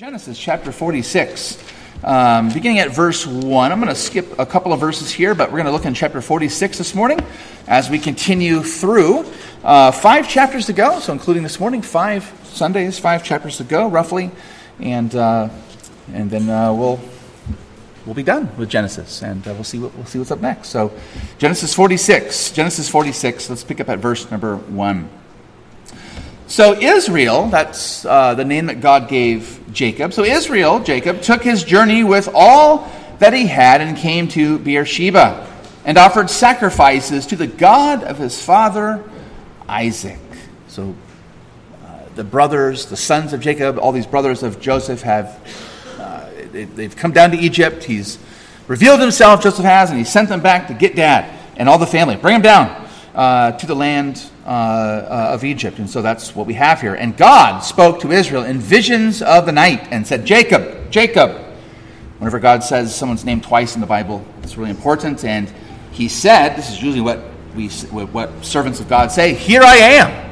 Genesis chapter 46, um, beginning at verse 1. I'm going to skip a couple of verses here, but we're going to look in chapter 46 this morning as we continue through. Uh, five chapters to go, so including this morning, five Sundays, five chapters to go, roughly. And, uh, and then uh, we'll, we'll be done with Genesis, and uh, we'll, see what, we'll see what's up next. So, Genesis 46. Genesis 46, let's pick up at verse number 1. So Israel, that's uh, the name that God gave Jacob. So Israel, Jacob, took his journey with all that he had and came to Beersheba and offered sacrifices to the God of his father Isaac. So uh, the brothers, the sons of Jacob, all these brothers of Joseph have uh, they, have come down to Egypt. He's revealed himself, Joseph has, and he sent them back to get dad and all the family. Bring them down uh, to the land uh, uh, of Egypt. And so that's what we have here. And God spoke to Israel in visions of the night and said, Jacob, Jacob. Whenever God says someone's name twice in the Bible, it's really important. And he said, this is usually what we what servants of God say, Here I am.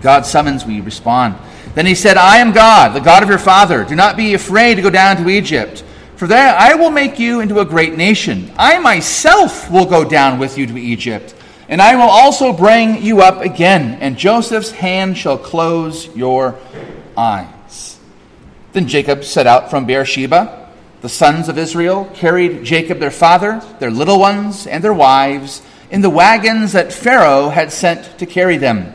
God summons, we respond. Then he said, I am God, the God of your father. Do not be afraid to go down to Egypt. For there I will make you into a great nation. I myself will go down with you to Egypt and I will also bring you up again, and Joseph's hand shall close your eyes. Then Jacob set out from Beersheba. The sons of Israel carried Jacob their father, their little ones, and their wives in the wagons that Pharaoh had sent to carry them.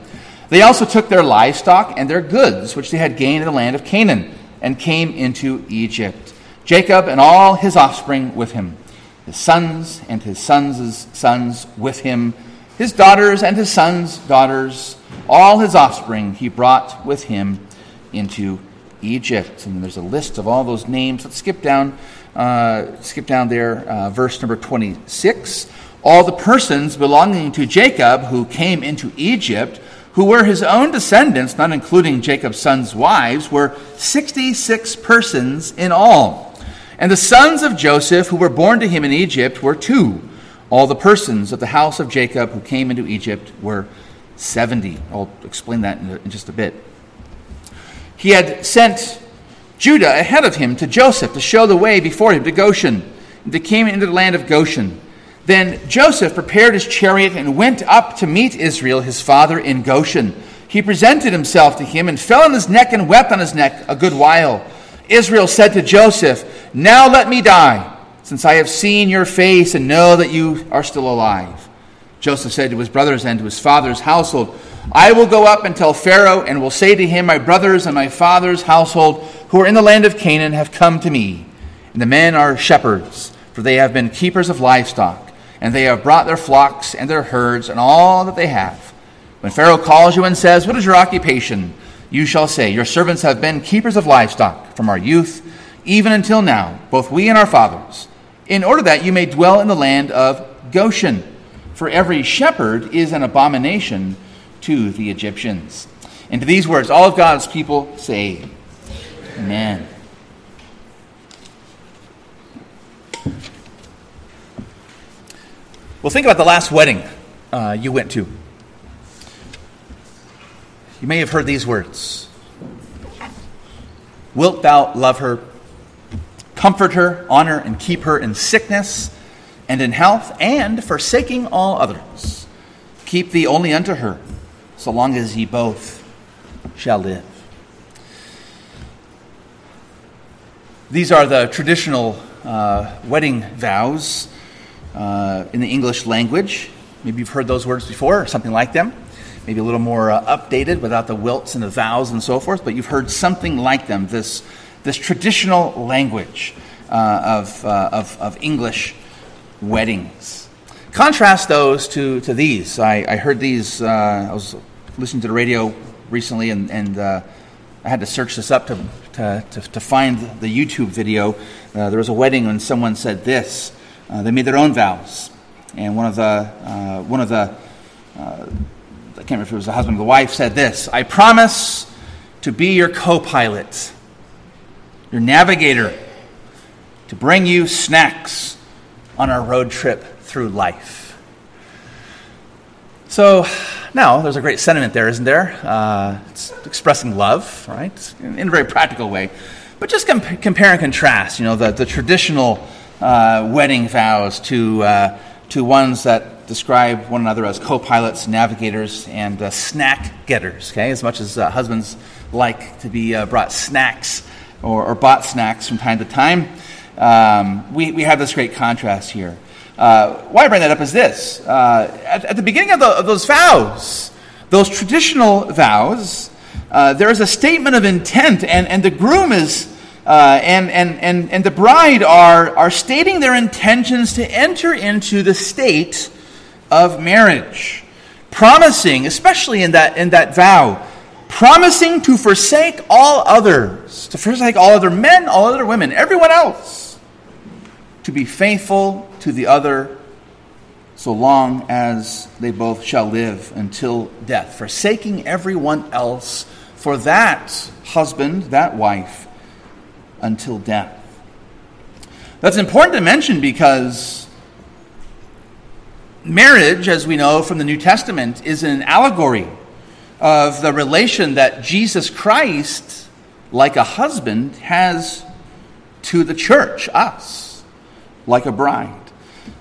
They also took their livestock and their goods, which they had gained in the land of Canaan, and came into Egypt. Jacob and all his offspring with him, his sons and his sons' sons with him his daughters and his sons' daughters, all his offspring, he brought with him into Egypt. And there's a list of all those names. Let's skip down, uh, skip down there, uh, verse number 26. All the persons belonging to Jacob who came into Egypt, who were his own descendants, not including Jacob's sons' wives, were 66 persons in all. And the sons of Joseph who were born to him in Egypt were two. All the persons of the house of Jacob who came into Egypt were 70. I'll explain that in, just a bit. He had sent Judah ahead of him to Joseph to show the way before him to Goshen. They came into the land of Goshen. Then Joseph prepared his chariot and went up to meet Israel, his father, in Goshen. He presented himself to him and fell on his neck and wept on his neck a good while. Israel said to Joseph, Now let me die since I have seen your face and know that you are still alive. Joseph said to his brothers and to his father's household, I will go up and tell Pharaoh, and will say to him, My brothers and my father's household, who are in the land of Canaan, have come to me. And the men are shepherds, for they have been keepers of livestock, and they have brought their flocks and their herds and all that they have. When Pharaoh calls you and says, What is your occupation? You shall say, Your servants have been keepers of livestock from our youth, even until now, both we and our fathers in order that you may dwell in the land of Goshen. For every shepherd is an abomination to the Egyptians. And to these words, all of God's people say, Amen. Well, think about the last wedding uh, you went to. You may have heard these words Wilt thou love her comfort her, honor, and keep her in sickness and in health, and forsaking all others. Keep thee only unto her, so long as ye both shall live. These are the traditional uh, wedding vows uh, in the English language. Maybe you've heard those words before, or something like them. Maybe a little more uh, updated without the wilts and the vows and so forth, but you've heard something like them. This this traditional language uh, of, uh, of, of, English weddings. Contrast those to, to these. I, I heard these, uh, I was listening to the radio recently, and, and uh, I had to search this up to, to, to, to find the YouTube video. Uh, there was a wedding and someone said this. Uh, they made their own vows. And one of the, one of the I can't remember if it was the husband or the wife, said this I promise to be your co pilot your navigator, to bring you snacks on our road trip through life. So now there's a great sentiment there, isn't there? Uh, it's expressing love, right? In, a very practical way. but just comp- compare and contrast, you know, the, the traditional uh, wedding vows to, uh, to ones that describe one another as co pilots, navigators, and uh, snack getters, okay? As much as uh, husbands like to be uh, brought snacks or, or, bought snacks from time to time, um, we, we have this great contrast here. Uh, why I bring that up is this at, at, the beginning of, the, of, those vows, those traditional vows, there is a statement of intent, and, and the groom is uh, and, and, and, and the bride are, are stating their intentions to enter into the state of marriage, promising, especially in that, in that vow, promising to forsake all others, to forsake all other men, all other women, everyone else, to be faithful to the other so long as they both shall live until death, forsaking everyone else for that husband, that wife until death. That's important to mention because marriage, as we know from the New Testament, is an allegory of the relation that Jesus Christ, like a husband, has to the church, us, like a bride.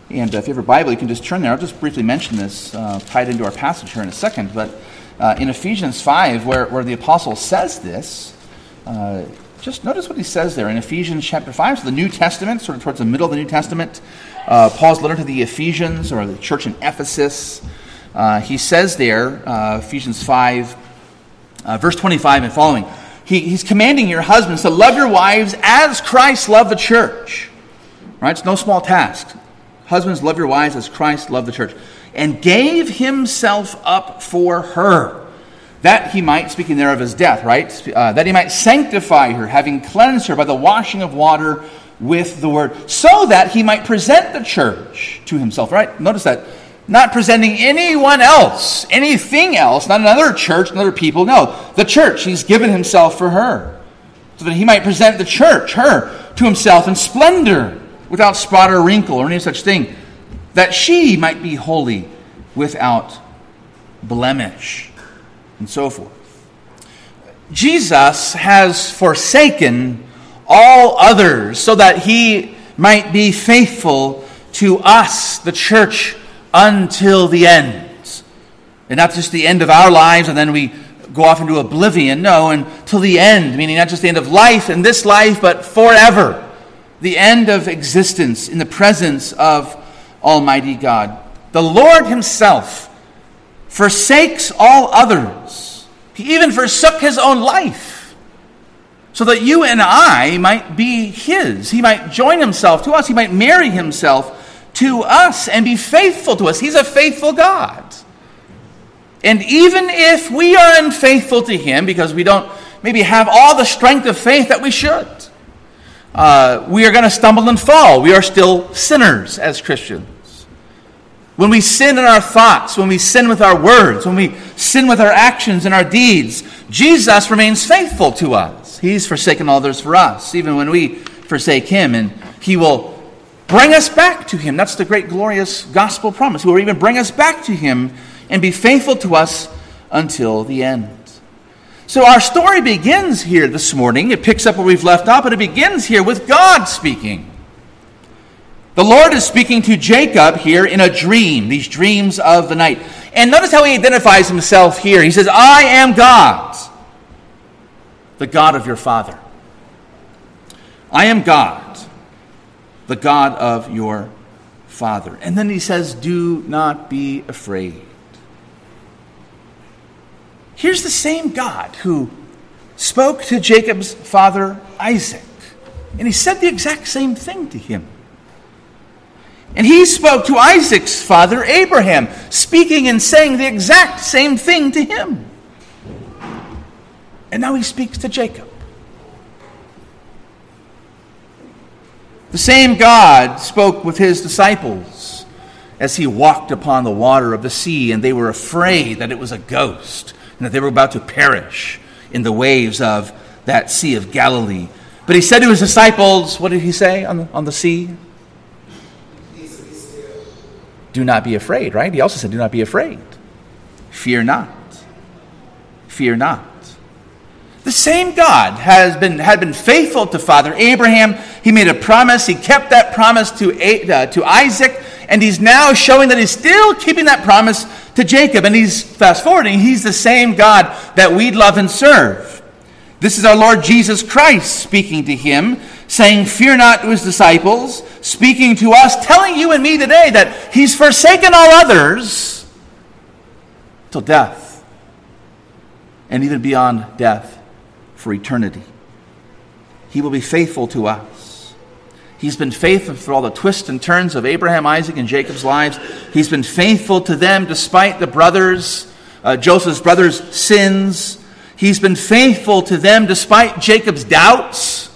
And uh, if you have a Bible, you can just turn there. I'll just briefly mention this, uh, tied into our passage here in a second. But uh, in Ephesians 5, where, where the apostle says this, uh, just notice what he says there in Ephesians chapter 5. So, the New Testament, sort of towards the middle of the New Testament, uh, Paul's letter to the Ephesians or the church in Ephesus. Uh, he says there, uh, Ephesians 5, uh, verse 25 and following, he, he's commanding your husbands to love your wives as Christ loved the church. Right? It's no small task. Husbands, love your wives as Christ loved the church and gave himself up for her that he might, speaking there of his death, right? Uh, that he might sanctify her, having cleansed her by the washing of water with the word, so that he might present the church to himself, right? Notice that. Not presenting anyone else, anything else, not another church, another people. No, the church. He's given himself for her, so that he might present the church, her, to himself in splendor, without spot or wrinkle or any such thing, that she might be holy without blemish and so forth. Jesus has forsaken all others so that he might be faithful to us, the church, until the end. And not just the end of our lives and then we go off into oblivion. No, until the end, meaning not just the end of life in this life, but forever. The end of existence in the presence of Almighty God. The Lord Himself forsakes all others. He even forsook his own life so that you and I might be his. He might join himself to us. He might marry himself to us and be faithful to us. He's a faithful God. And even if we are unfaithful to him because we don't maybe have all the strength of faith that we should, uh, we are going to stumble and fall. We are still sinners as Christians. When we sin in our thoughts, when we sin with our words, when we sin with our actions and our deeds, Jesus remains faithful to us. He's forsaken others for us, even when we forsake Him, and He will bring us back to Him. That's the great, glorious gospel promise. He will even bring us back to Him and be faithful to us until the end. So our story begins here this morning. It picks up where we've left off, but it begins here with God speaking. The Lord is speaking to Jacob here in a dream, these dreams of the night. And notice how he identifies himself here. He says, I am God, the God of your father. I am God, the God of your father. And then he says, Do not be afraid. Here's the same God who spoke to Jacob's father Isaac, and he said the exact same thing to him. And he spoke to Isaac's father, Abraham, speaking and saying the exact same thing to him. And now he speaks to Jacob. The same God spoke with his disciples as he walked upon the water of the sea, and they were afraid that it was a ghost and that they were about to perish in the waves of that Sea of Galilee. But he said to his disciples, What did he say on the, on the sea? do not be afraid, right? He also said, do not be afraid. Fear not. Fear not. The same God has been, had been faithful to Father Abraham. He made a promise. He kept that promise to, uh, to Isaac. And he's now showing that he's still keeping that promise to Jacob. And he's fast forwarding. He's the same God that we love and serve. This is our Lord Jesus Christ speaking to him, saying, Fear not to his disciples, speaking to us, telling you and me today that he's forsaken all others till death, and even beyond death for eternity. He will be faithful to us. He's been faithful through all the twists and turns of Abraham, Isaac, and Jacob's lives. He's been faithful to them despite the brothers, uh, Joseph's brothers' sins. He's been faithful to them despite Jacob's doubts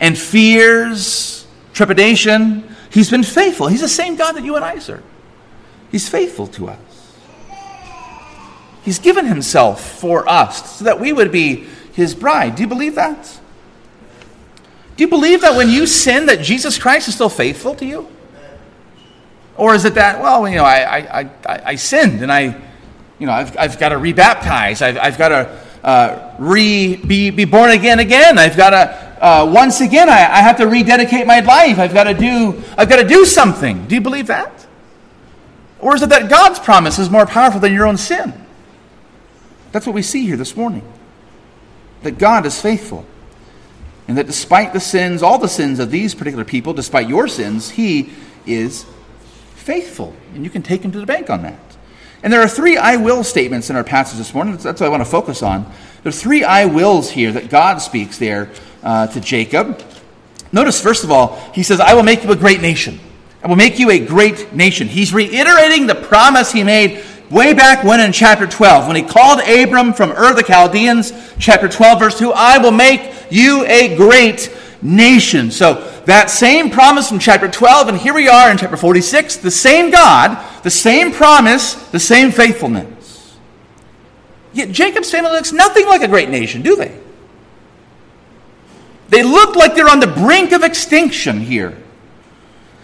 and fears, trepidation. He's been faithful. He's the same God that you and I serve. He's faithful to us. He's given himself for us so that we would be his bride. Do you believe that? Do you believe that when you sin that Jesus Christ is still faithful to you? Or is it that, well, you know, I, I, I, I sinned and I, you know, I've, I've got to rebaptize. I've, I've got to uh, re, be, be born again again. I've got to, uh, once again, I, I have to rededicate my life. I've got to do, I've got to do something. Do you believe that? Or is it that God's promise is more powerful than your own sin? That's what we see here this morning that God is faithful. And that despite the sins, all the sins of these particular people, despite your sins, He is faithful. And you can take Him to the bank on that. And there are three I will statements in our passage this morning. That's what I want to focus on. There are three I wills here that God speaks there uh, to Jacob. Notice, first of all, He says, I will make you a great nation. I will make you a great nation. He's reiterating the promise He made way back when in chapter 12, when he called Abram from Ur the Chaldeans, chapter 12, verse 2, I will make you a great nation. So that same promise from chapter 12, and here we are in chapter 46, the same God, the same promise, the same faithfulness. Yet Jacob's family looks nothing like a great nation, do they? They look like they're on the brink of extinction here.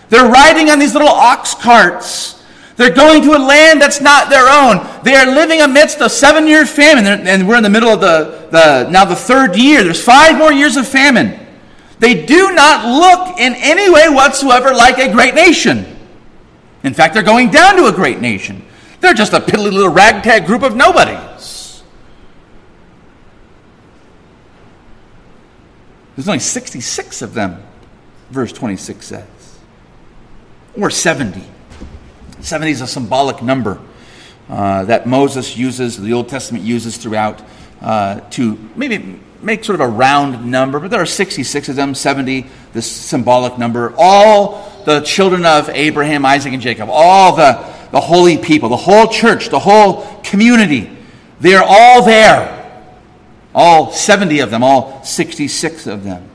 They're riding on these little ox carts they're going to a land that's not their own. They are living amidst a seven year famine, and we're in the middle of the, the now the third year. There's five more years of famine. They do not look in any way whatsoever like a great nation. In fact, they're going down to a great nation. They're just a piddly little ragtag group of nobodies. There's only 66 of them, verse 26 says, or 70. 70 is a symbolic number uh, that Moses uses, the Old Testament uses throughout uh, to maybe make sort of a round number, but there are 66 of them, 70, this symbolic number. All the children of Abraham, Isaac, and Jacob, all the, the holy people, the whole church, the whole community, they're all there. All 70 of them, all 66 of them.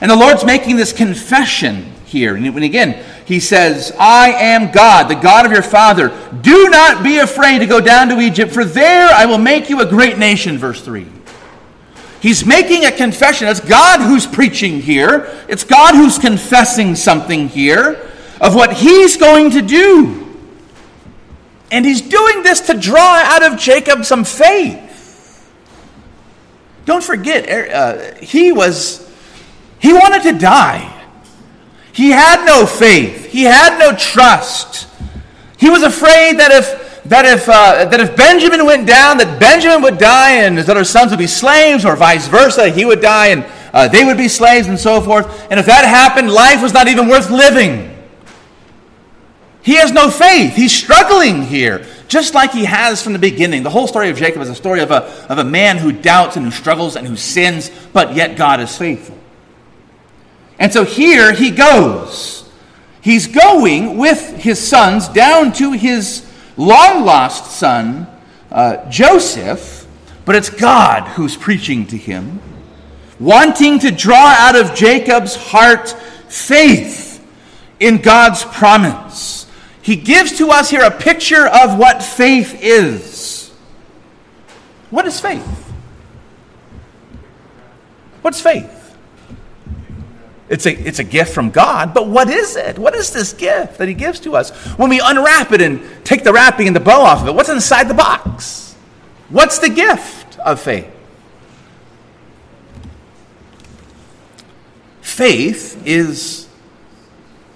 And the Lord's making this confession here. And again, he says, I am God, the God of your father. Do not be afraid to go down to Egypt, for there I will make you a great nation. Verse 3. He's making a confession. It's God who's preaching here, it's God who's confessing something here of what he's going to do. And he's doing this to draw out of Jacob some faith. Don't forget, er, uh, he was, he wanted to die. He had no faith. He had no trust. He was afraid that if that if uh, that if Benjamin went down, that Benjamin would die, and his other sons would be slaves, or vice versa. He would die, and uh, they would be slaves, and so forth. And if that happened, life was not even worth living. He has no faith. He's struggling here, just like he has from the beginning. The whole story of Jacob is a story of a, of a man who doubts and who struggles and who sins, but yet God is faithful. And so here he goes. He's going with his sons down to his long lost son, uh, Joseph, but it's God who's preaching to him, wanting to draw out of Jacob's heart faith in God's promise. He gives to us here a picture of what faith is. What is faith? What's faith? It's a, it's a gift from God, but what is it? What is this gift that He gives to us? When we unwrap it and take the wrapping and the bow off of it, what's inside the box? What's the gift of faith? Faith is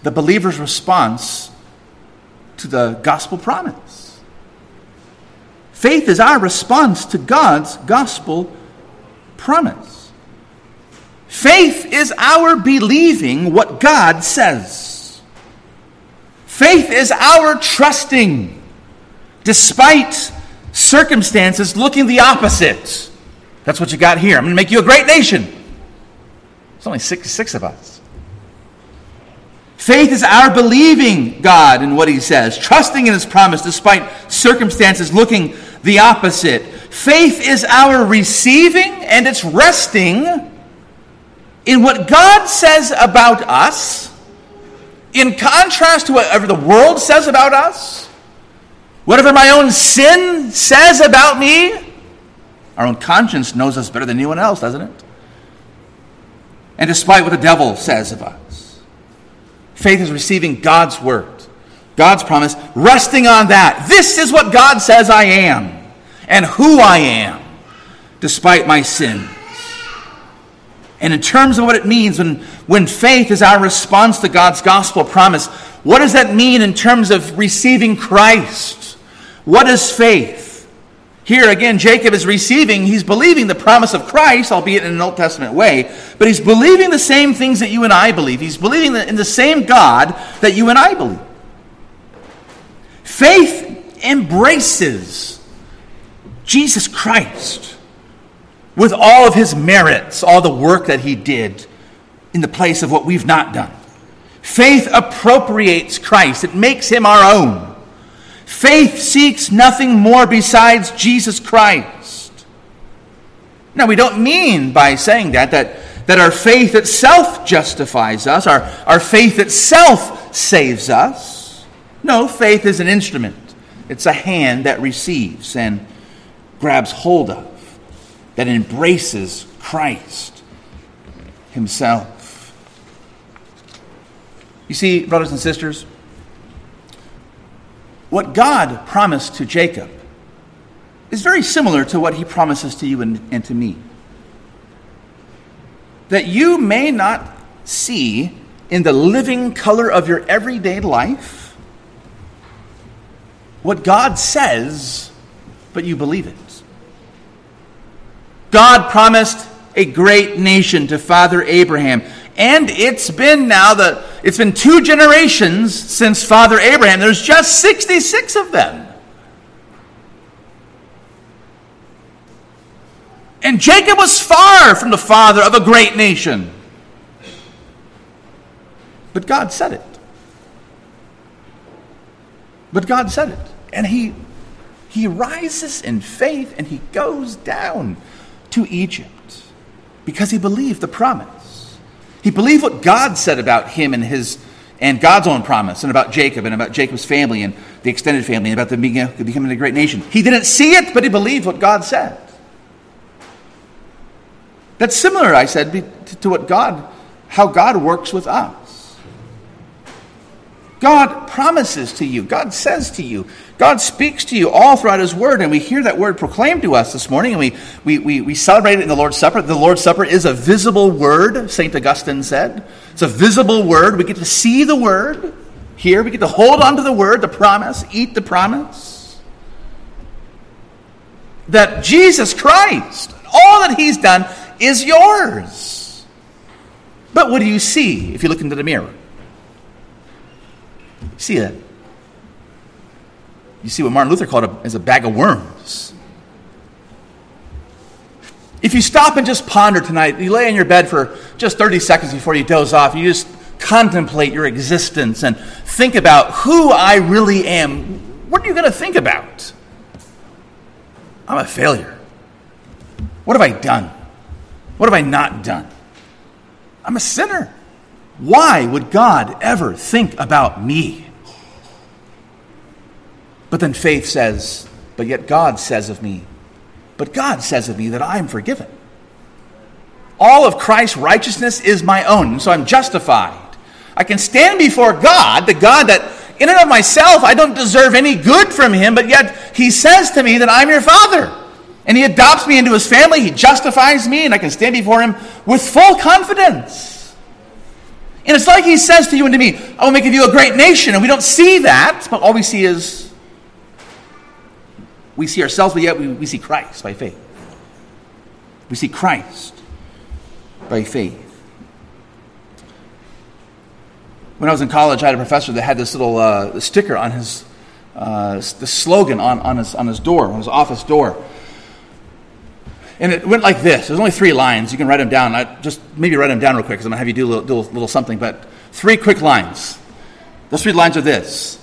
the believer's response to the gospel promise. Faith is our response to God's gospel promise. Faith is our believing what God says. Faith is our trusting despite circumstances looking the opposite. That's what you got here. I'm going to make you a great nation. There's only six, six of us. Faith is our believing God in what He says, trusting in His promise despite circumstances looking the opposite. Faith is our receiving and it's resting in what God says about us, in contrast to whatever the world says about us, whatever my own sin says about me. Our own conscience knows us better than anyone else, doesn't it? And despite what the devil says of us, faith is receiving God's word, God's promise, resting on that. This is what God says I am and who I am, despite my sins. And in terms of what it means when, when faith is our response to God's gospel promise, what does that mean in terms of receiving Christ? What is faith? Here again, Jacob is receiving, he's believing the promise of Christ, albeit in an Old Testament way, but he's believing the same things that you and I believe. He's believing in the same God that you and I believe. Faith embraces Jesus Christ, with all of his merits, all the work that he did in the place of what we've not done. Faith appropriates Christ, it makes him our own. Faith seeks nothing more besides Jesus Christ. Now, we don't mean by saying that that, that our faith itself justifies us, our, our faith itself saves us. No, faith is an instrument, it's a hand that receives and grabs hold of, that embraces Christ Himself. You see, brothers and sisters, what God promised to Jacob is very similar to what He promises to you and, and to me. That you may not see in the living color of your everyday life what God says, but you believe it. God promised a great nation to Father Abraham. And it's been now the it's been two generations since Father Abraham. There's just 66 of them. And Jacob was far from the father of a great nation. But God said it. But God said it. And he he rises in faith and he goes down to Egypt because he believed the promise. He believed what God said about him and his and God's own promise and about Jacob and about Jacob's family and the extended family and about them becoming a great nation. He didn't see it, but he believed what God said. That's similar, I said, to what God, how God works with us. God promises to you, God says to you, God speaks to you all throughout His Word, and we hear that word proclaimed to us this morning, and we, we, we, we celebrate it in the Lord's Supper. The Lord's Supper is a visible word, St. Augustine said. It's a visible word. We get to see the word here, we get to hold on to the word, the promise, eat the promise. That Jesus Christ, all that He's done, is yours. But what do you see if you look into the mirror? See that? You see what Martin Luther called a, as a bag of worms. If you stop and just ponder tonight, you lay in your bed for just 30 seconds before you doze off, you just contemplate your existence and think about who I really am, what are you going to think about? I'm a failure. What have I done? What have I not done? I'm a sinner. Why would God ever think about me? But then faith says, But yet God says of me, but God says of me that I am forgiven. All of Christ's righteousness is my own, so I'm justified. I can stand before God, the God that in and of myself I don't deserve any good from him, but yet he says to me that I'm your father. And he adopts me into his family, he justifies me, and I can stand before him with full confidence. And it's like he says to you and to me, I will make of you a great nation. And we don't see that, but all we see is we see ourselves, but yet we, we see Christ by faith. We see Christ by faith. When I was in college, I had a professor that had this little uh, sticker on his, uh, the slogan on, on, his, on his door, on his office door. And it went like this. There's only three lines. You can write them down. I just maybe write them down real quick because I'm going to have you do a little, do a little something. But three quick lines. Those three lines are this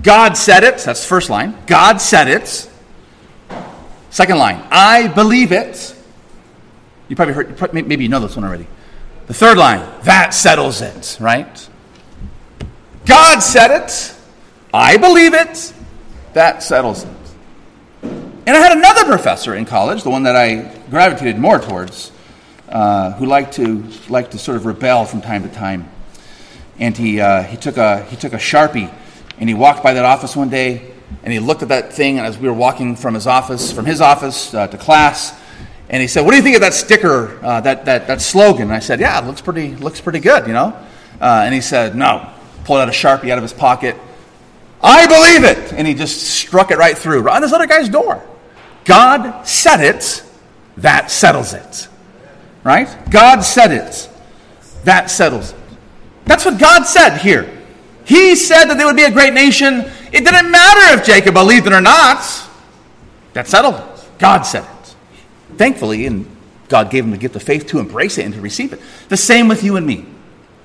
God said it. That's the first line. God said it. Second line. I believe it. You probably heard, maybe you know this one already. The third line. That settles it, right? God said it. I believe it. That settles it. And I had another professor in college, the one that I gravitated more towards, uh, who liked to, liked to sort of rebel from time to time. And he, uh, he, took a, he took a Sharpie and he walked by that office one day and he looked at that thing and as we were walking from his office, from his office uh, to class. And he said, What do you think of that sticker, uh, that, that, that slogan? And I said, Yeah, it looks pretty, looks pretty good, you know? Uh, and he said, No. Pulled out a Sharpie out of his pocket. I believe it. And he just struck it right through, right on this other guy's door. God said it, that settles it. Right? God said it, that settles it. That's what God said here. He said that there would be a great nation. It didn't matter if Jacob believed it or not. That settled it. God said it. Thankfully, and God gave him the gift of faith to embrace it and to receive it. The same with you and me.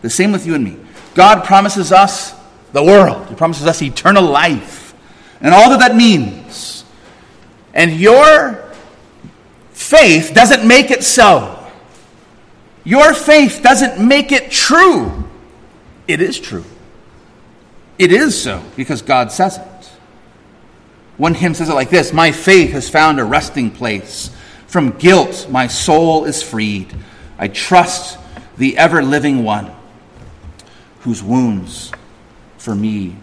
The same with you and me. God promises us the world, He promises us eternal life, and all that that means. And your faith doesn't make it so. Your faith doesn't make it true. It is true. It is so because God says it. One hymn says it like this My faith has found a resting place. From guilt, my soul is freed. I trust the ever living one whose wounds for me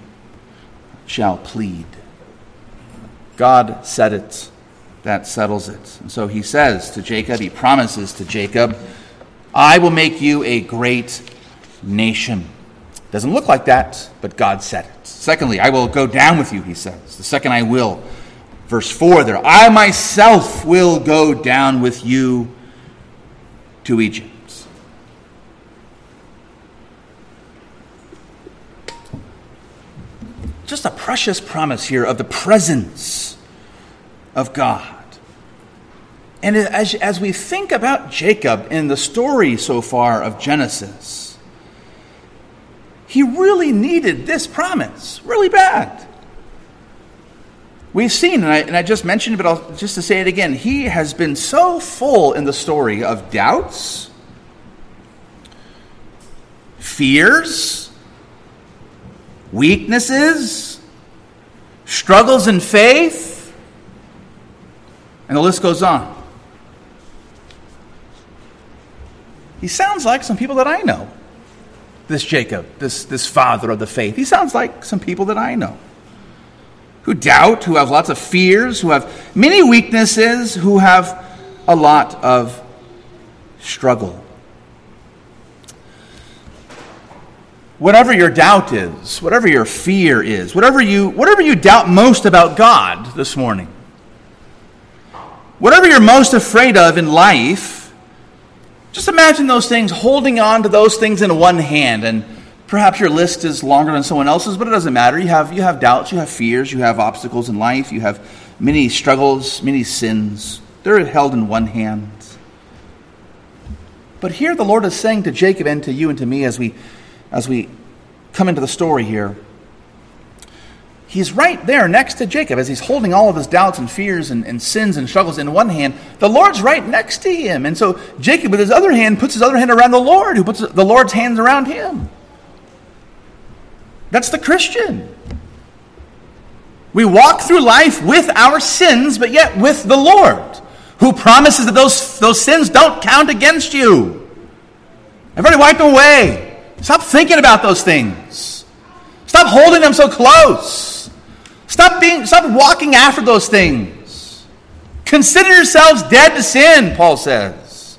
shall plead. God said it. That settles it. And so he says to Jacob, he promises to Jacob, I will make you a great nation. Doesn't look like that, but God said it. Secondly, I will go down with you, he says. The second I will. Verse 4 there, I myself will go down with you to Egypt. just a precious promise here of the presence of God. And as, as we think about Jacob in the story so far of Genesis, he really needed this promise really bad. We've seen, and I, and I just mentioned, but I'll, just to say it again, he has been so full in the story of doubts, fears, weaknesses, struggles in faith, and the list goes on. He sounds like some people that I know. This Jacob, this, this father of the faith. He sounds like some people that I know who doubt, who have lots of fears, who have many weaknesses, who have a lot of struggle. whatever your doubt is, whatever your fear is, whatever you, whatever you doubt most about God this morning, whatever you're most afraid of in life, just imagine those things, holding on to those things in one hand. And perhaps your list is longer than someone else's, but it doesn't matter. You have, you have doubts, you have fears, you have obstacles in life, you have many struggles, many sins. They're held in one hand. But here the Lord is saying to Jacob and to you and to me as we as we come into the story here, he's right there next to Jacob as he's holding all of his doubts and fears and, and, sins and struggles in one hand. The Lord's right next to him. And so Jacob, with his other hand, puts his other hand around the Lord, who puts the Lord's hands around him. That's the Christian. We walk through life with our sins, but yet with the Lord, who promises that those, those sins don't count against you. I've already wiped them away. Stop thinking about those things. Stop holding them so close. Stop being stop walking after those things. Consider yourselves dead to sin, Paul says.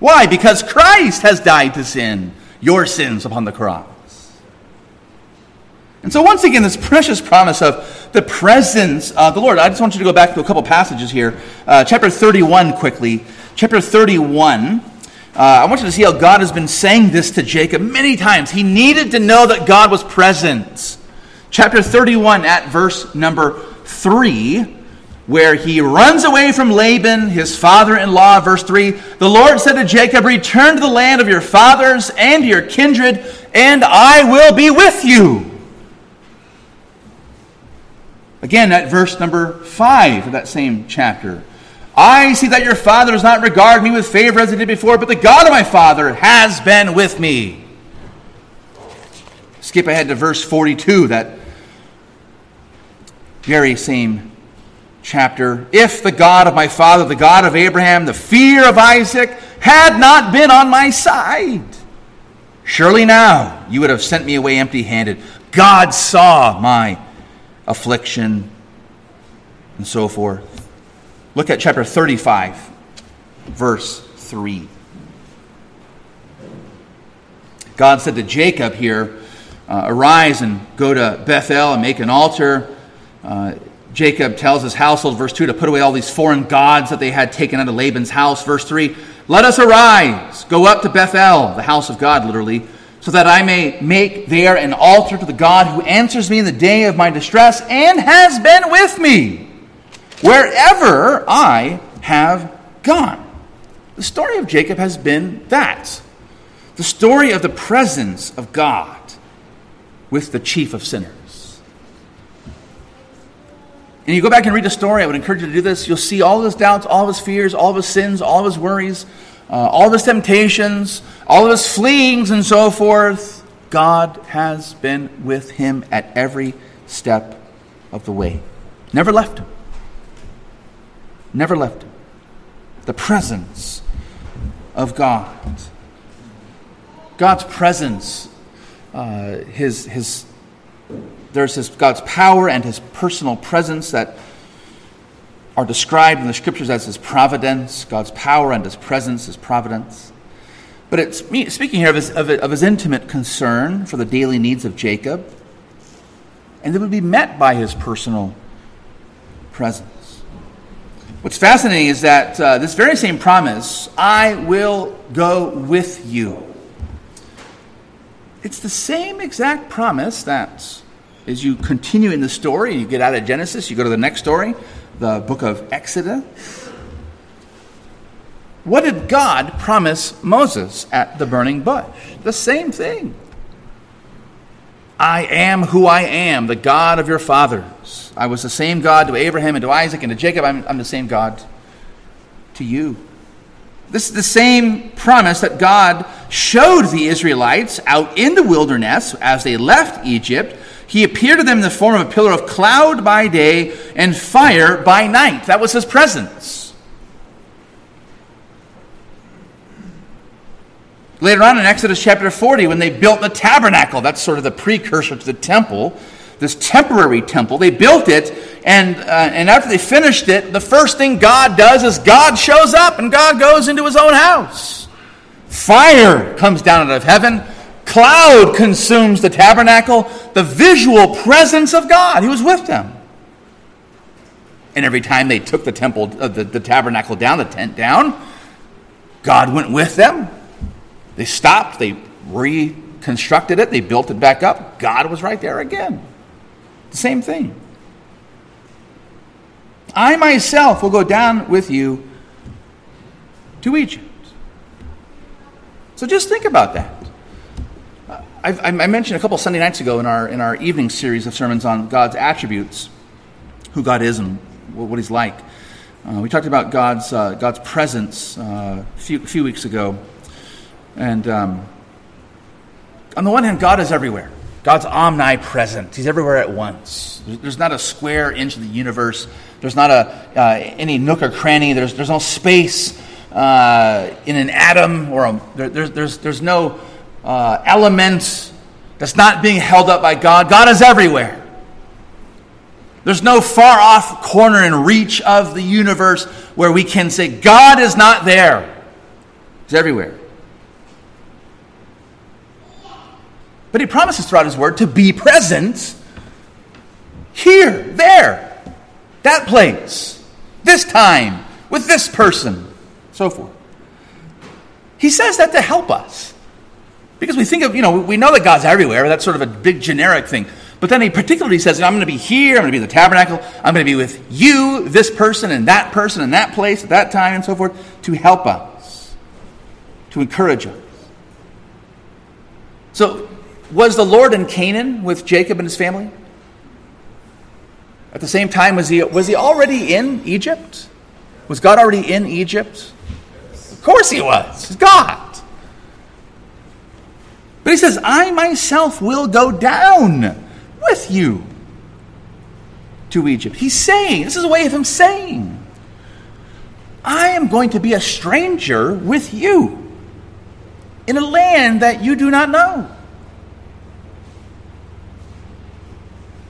Why? Because Christ has died to sin. your sins upon the cross. And so, once again, this precious promise of the presence of the Lord. I just want you to go back to a couple passages here. Uh, chapter 31, quickly. Chapter 31. Uh, I want you to see how God has been saying this to Jacob many times. He needed to know that God was present. Chapter 31, at verse number 3 where he runs away from Laban, his father in law. Verse 3 The Lord said to Jacob, Return to the land of your fathers and your kindred, and I will be with you. Again, at verse number 5 of that same chapter. I see that your father does not regard me with favor as he did before, but the God of my father has been with me. Skip ahead to verse 42, that very same chapter. If the God of my father, the God of Abraham, the fear of Isaac had not been on my side, surely now you would have sent me away empty handed. God saw my affliction, and so forth. Look at chapter 35, verse 3. God said to Jacob here, uh, Arise and go to Bethel and make an altar. Uh, Jacob tells his household, verse 2, to put away all these foreign gods that they had taken out of Laban's house. Verse 3, let us arise, go up to Bethel, the house of God, literally, so that I may make there an altar to the God who answers me in the day of my distress and has been with me wherever I have gone. The story of Jacob has been that the story of the presence of God with the chief of sinners. And you go back and read the story, I would encourage you to do this. You'll see all of his doubts, all of his fears, all of his sins, all of his worries uh, all of his temptations, all of his fleeings, and so forth, God has been with him at every step of the way. Never left him. Never left him. The presence of God. God's presence, uh, his, his, there's his, God's power and his personal presence that are described in the scriptures as his providence, God's power and his presence, his providence. But it's speaking here of his, of, of his intimate concern for the daily needs of Jacob, and it would be met by his personal presence. What's fascinating is that uh, this very same promise, I will go with you. It's the same exact promise that as you continue in the story, you get out of Genesis, you go to the next story, the book of Exodus. What did God promise Moses at the burning bush? The same thing. I am who I am, the God of your fathers. I was the same God to Abraham and to Isaac and to Jacob. I'm, I'm the same God to you. This is the same promise that God showed the Israelites out in the wilderness as they left Egypt he appeared to them in the form of a pillar of cloud by day and fire by night. That was his presence. Later on in Exodus chapter 40, when they built the tabernacle, that's sort of the precursor to the temple, this temporary temple, they built it, and, uh, and after they finished it, the first thing God does is God shows up and God goes into his own house. Fire comes down out of heaven Cloud consumes the tabernacle, the visual presence of God. He was with them. And every time they took the temple, uh, the, the tabernacle down, the tent down, God went with them. They stopped, they reconstructed it, they built it back up. God was right there again. The same thing. I myself will go down with you to Egypt. So just think about that. I've, i mentioned a couple Sunday nights ago in our, in our evening series of sermons on God's attributes, who God is and what He's like. Uh, we talked about God's, uh, God's presence uh, a few, few weeks ago. And um, on the one hand, God is everywhere. God's omnipresent. He's everywhere at once. There's not a square inch of the universe. There's not a, uh, any nook or cranny. There's, there's no space uh, in an atom or a, there, there's, there's, there's no uh, element that's not being held up by God. God is everywhere. There's no far off corner and reach of the universe where we can say, God is not there. He's everywhere. But he promises throughout his word to be present here, there, that place, this time, with this person, so forth. He says that to help us. Because we think of, you know, we know that God's everywhere. That's sort of a big generic thing. But then he particularly says, I'm going to be here, I'm going to be in the tabernacle, I'm going to be with you, this person, and that person, and that place, at that time, and so forth, to help us, to encourage us. So, was the Lord in Canaan with Jacob and his family? At the same time, was he, was he already in Egypt? Was God already in Egypt? Of course he was. He's God. But he says, I myself will go down with you to Egypt. He's saying, this is a way of him saying, I am going to be a stranger with you in a land that you do not know.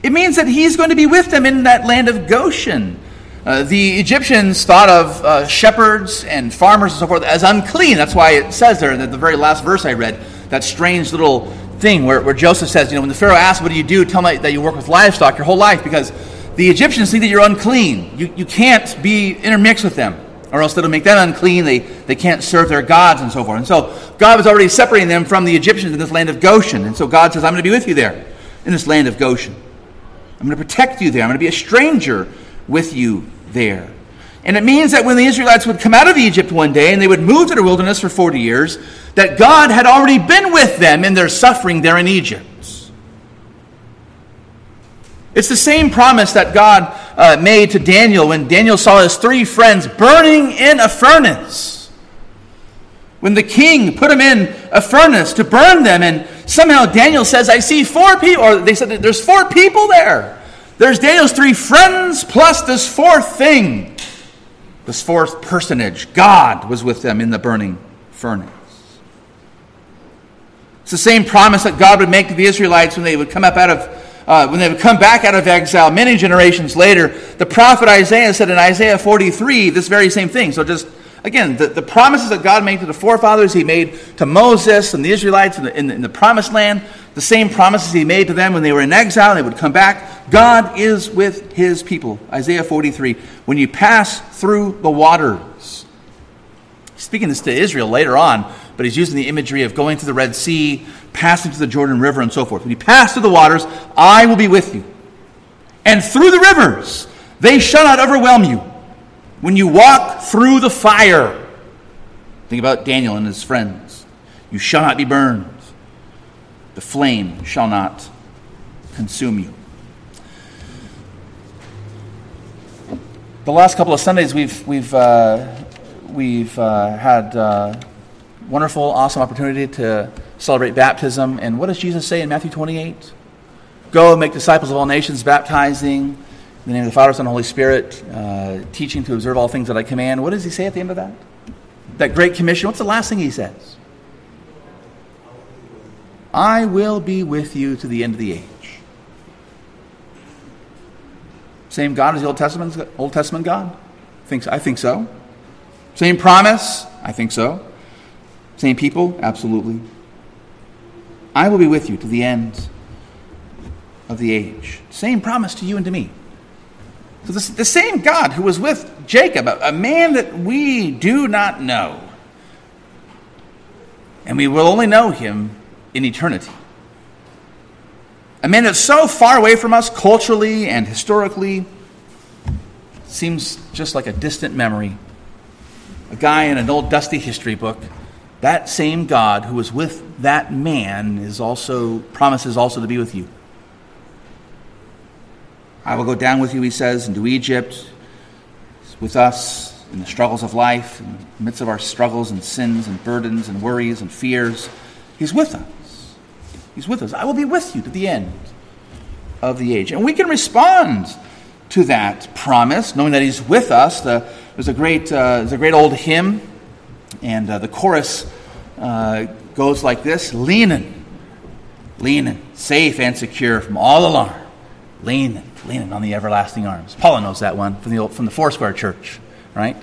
It means that he's going to be with them in that land of Goshen. Uh, the Egyptians thought of uh, shepherds and farmers and so forth as unclean. That's why it says there in the very last verse I read, that strange little thing where, where Joseph says, you know, when the Pharaoh asks, what do you do? Tell me that you work with livestock your whole life because the Egyptians think that you're unclean. You, you can't be intermixed with them or else that'll make them unclean. They, they can't serve their gods and so forth. And so God was already separating them from the Egyptians in this land of Goshen. And so God says, I'm going to be with you there in this land of Goshen. I'm going to protect you there. I'm going to be a stranger with you there. And it means that when the Israelites would come out of Egypt one day and they would move to the wilderness for 40 years, that God had already been with them in their suffering there in Egypt. It's the same promise that God uh, made to Daniel when Daniel saw his three friends burning in a furnace. When the king put them in a furnace to burn them, and somehow Daniel says, I see four people, or they said there's four people there. There's Daniel's three friends plus this fourth thing. This fourth personage, God, was with them in the burning furnace. It's the same promise that God would make to the Israelites when they would come up out of, uh, when they would come back out of exile many generations later. The prophet Isaiah said in Isaiah 43 this very same thing. So just Again, the, the promises that God made to the forefathers, He made to Moses and the Israelites in the, in the, in the promised land, the same promises He made to them when they were in exile they would come back. God is with His people. Isaiah 43. When you pass through the waters. Speaking this to Israel later on, but He's using the imagery of going through the Red Sea, passing through the Jordan River, and so forth. When you pass through the waters, I will be with you. And through the rivers, they shall not overwhelm you. When you walk through the fire, think about Daniel and his friends. You shall not be burned, the flame shall not consume you. The last couple of Sundays, we've, we've, uh, we've uh, had uh, wonderful, awesome opportunity to celebrate baptism. And what does Jesus say in Matthew 28? Go and make disciples of all nations, baptizing in the name of the Father, Son, and Holy Spirit, uh, teaching to observe all things that I command. What does he say at the end of that? That great commission. What's the last thing he says? I will be with you to the end of the age. Same God as the Old Testament, Old Testament God? Thinks, I think so. Same promise? I think so. Same people? Absolutely. I will be with you to the end of the age. Same promise to you and to me. So the same God who was with Jacob, a, a man that we do not know, and we will only know him in eternity. A man that's so far away from us culturally and historically seems just like a distant memory. A guy in an old dusty history book. That same God who was with that man is also promises also to be with you. I will go down with you, he says, into Egypt, with us in the struggles of life, in the midst of our struggles and sins and burdens and worries and fears. He's with us. He's with us. I will be with you to the end of the age. And we can respond to that promise, knowing that He's with us. The, there's, a great, uh, there's a great old hymn, and uh, the chorus uh, goes like this Leaning, leaning, safe and secure from all alarm, leaning leaning on the everlasting arms. Paula knows that one from the, old, from the Foursquare Church, right?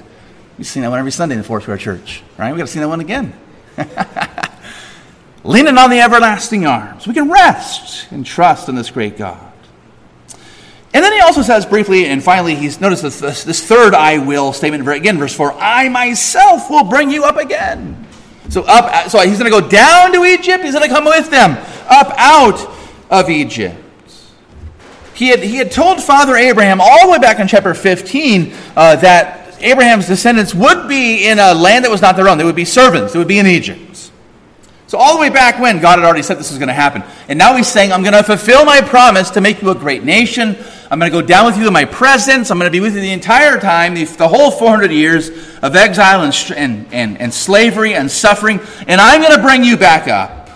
We've seen that one every Sunday in the Foursquare Church, right? We've got to see that one again. leaning on the everlasting arms. We can rest and trust in this great God. And then he also says briefly, and finally, he's noticed this, this, this third I will statement again, verse 4 I myself will bring you up again. So up, so he's going to go down to Egypt. He's going to come with them up out of Egypt. He had, he had told Father Abraham all the way back in chapter 15 uh, that Abraham's descendants would be in a land that was not their own. They would be servants. They would be in Egypt. So, all the way back when, God had already said this was going to happen. And now he's saying, I'm going to fulfill my promise to make you a great nation. I'm going to go down with you in my presence. I'm going to be with you the entire time, the, the whole 400 years of exile and, and, and, and slavery and suffering. And I'm going to bring you back up.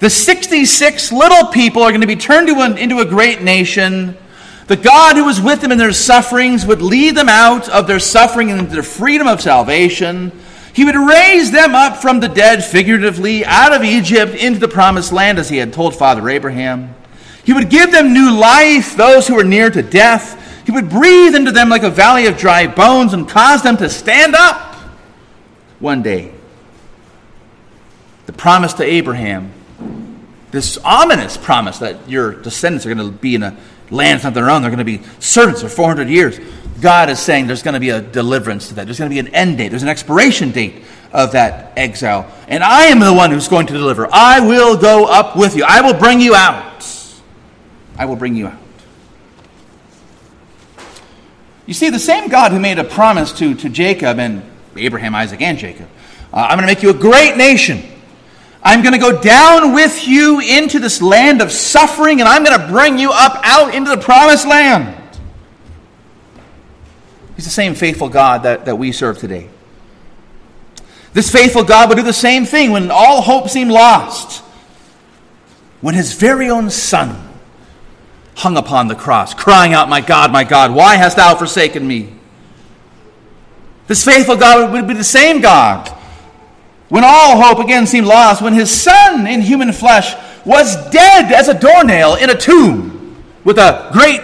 The 66 little people are going to be turned to into a great nation. The God who was with them in their sufferings would lead them out of their suffering into the freedom of salvation. He would raise them up from the dead, figuratively, out of Egypt into the promised land, as he had told Father Abraham. He would give them new life, those who were near to death. He would breathe into them like a valley of dry bones and cause them to stand up one day. The promise to Abraham, this ominous promise that your descendants are going to be in a land not their own, they're going to be servants for 400 years. God is saying there's going to be a deliverance to that. There's going to be an end date. There's an expiration date of that exile. And I am the one who's going to deliver. I will go up with you. I will bring you out. I will bring you out. You see, the same God who made a promise to, to Jacob and Abraham, Isaac, and Jacob uh, I'm going to make you a great nation. I'm going to go down with you into this land of suffering, and I'm going to bring you up out into the promised land. He's the same faithful God that, that we serve today. This faithful God would do the same thing when all hope seemed lost. When his very own son hung upon the cross, crying out, My God, my God, why hast thou forsaken me? This faithful God would be the same God when all hope again seemed lost, when his son in human flesh was dead as a doornail in a tomb with a great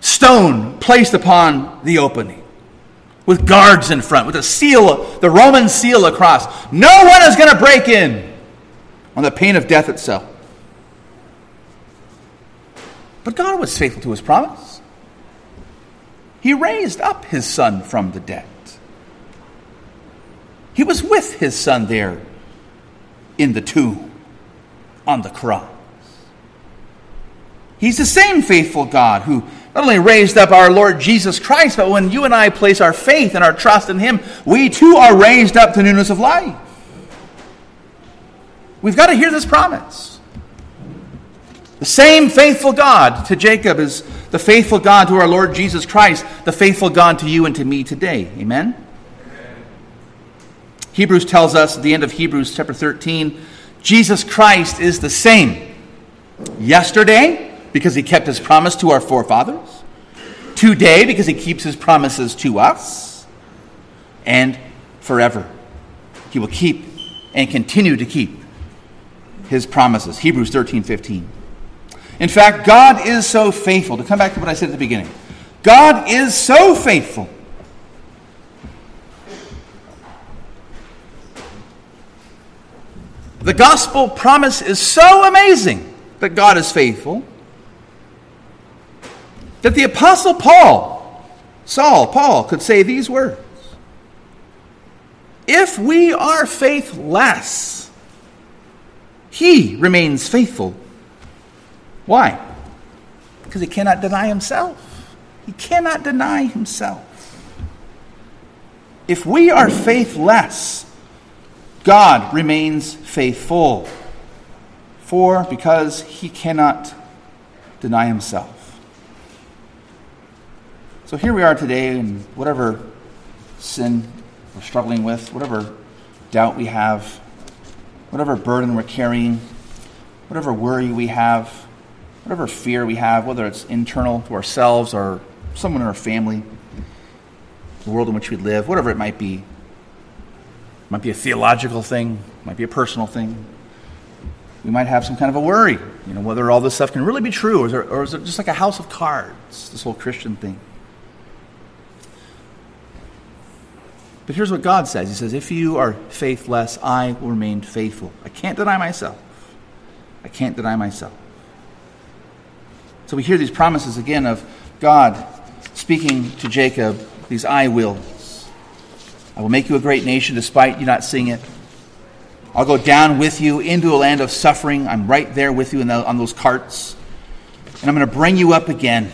stone placed upon the opening with guards in front, with a seal, the Roman seal across. No one is going to break in on the pain of death itself. But God was faithful to his promise. He raised up his son from the dead. He was with his son there in the tomb on the cross. He's the same faithful God who not only raised up our Lord Jesus Christ, but when you and I place our faith and our trust in Him, we too are raised up to newness of life. We've got to hear this promise. The same faithful God to Jacob is the faithful God to our Lord Jesus Christ, the faithful God to you and to me today. Amen? Hebrews tells us at the end of Hebrews chapter 13 Jesus Christ is the same yesterday, because he kept his promise to our forefathers, today because he keeps his promises to us, and forever. He will keep and continue to keep his promises. Hebrews 13 15. In fact, God is so faithful. To come back to what I said at the beginning, God is so faithful. The gospel promise is so amazing that God is faithful that the Apostle Paul, Saul, Paul, could say these words If we are faithless, he remains faithful. Why? Because he cannot deny himself. He cannot deny himself. If we are faithless, God remains faithful. For because he cannot deny himself. So here we are today, and whatever sin we're struggling with, whatever doubt we have, whatever burden we're carrying, whatever worry we have, whatever fear we have, whether it's internal to ourselves or someone in our family, the world in which we live, whatever it might be. It might be a theological thing, might be a personal thing. We might have some kind of a worry, you know, whether all this stuff can really be true, or is, there, or is it just like a house of cards, this whole Christian thing. But here's what God says He says, If you are faithless, I will remain faithful. I can't deny myself. I can't deny myself. So we hear these promises again of God speaking to Jacob, these I wills. I will make you a great nation despite you not seeing it. I'll go down with you into a land of suffering. I'm right there with you the, on those carts. And I'm going to bring you up again,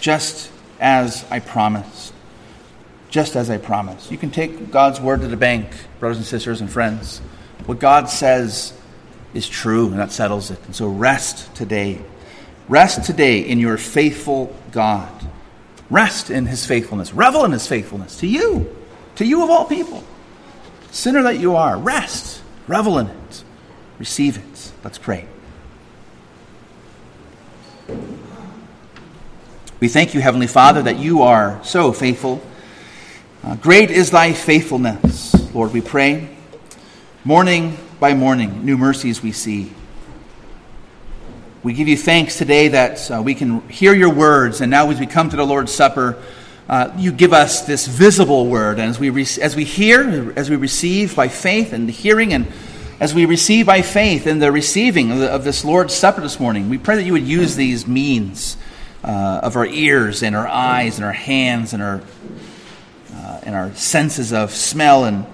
just as I promised. Just as I promised. You can take God's word to the bank, brothers and sisters and friends. What God says is true, and that settles it. And so rest today. Rest today in your faithful God. Rest in his faithfulness. Revel in his faithfulness to you, to you of all people. Sinner that you are, rest. Revel in it. Receive it. Let's pray. We thank you, Heavenly Father, that you are so faithful. Uh, great is thy faithfulness, Lord, we pray. Morning by morning, new mercies we see. We give you thanks today that uh, we can hear your words, and now as we come to the Lord's Supper, uh, you give us this visible word. And as we, re- as we hear, as we receive by faith and the hearing, and as we receive by faith in the receiving of, the, of this Lord's Supper this morning, we pray that you would use these means uh, of our ears and our eyes and our hands and our, uh, and our senses of smell and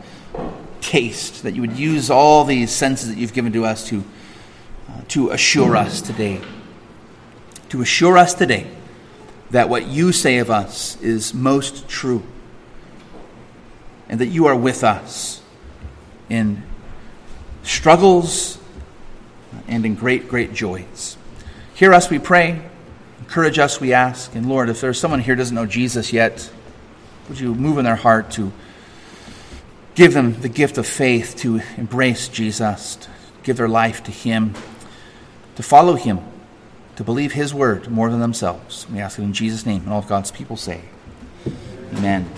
taste, that you would use all these senses that you've given to us to, to assure us today. To assure us today that what you say of us is most true, and that you are with us in struggles and in great, great joys. Hear us, we pray. Encourage us, we ask. And Lord, if there's someone here doesn't know Jesus yet, would you move in their heart to give them the gift of faith to embrace Jesus, to give their life to Him, to follow Him to believe His word more than themselves. We ask it in Jesus' name, and all of God's people say, Amen.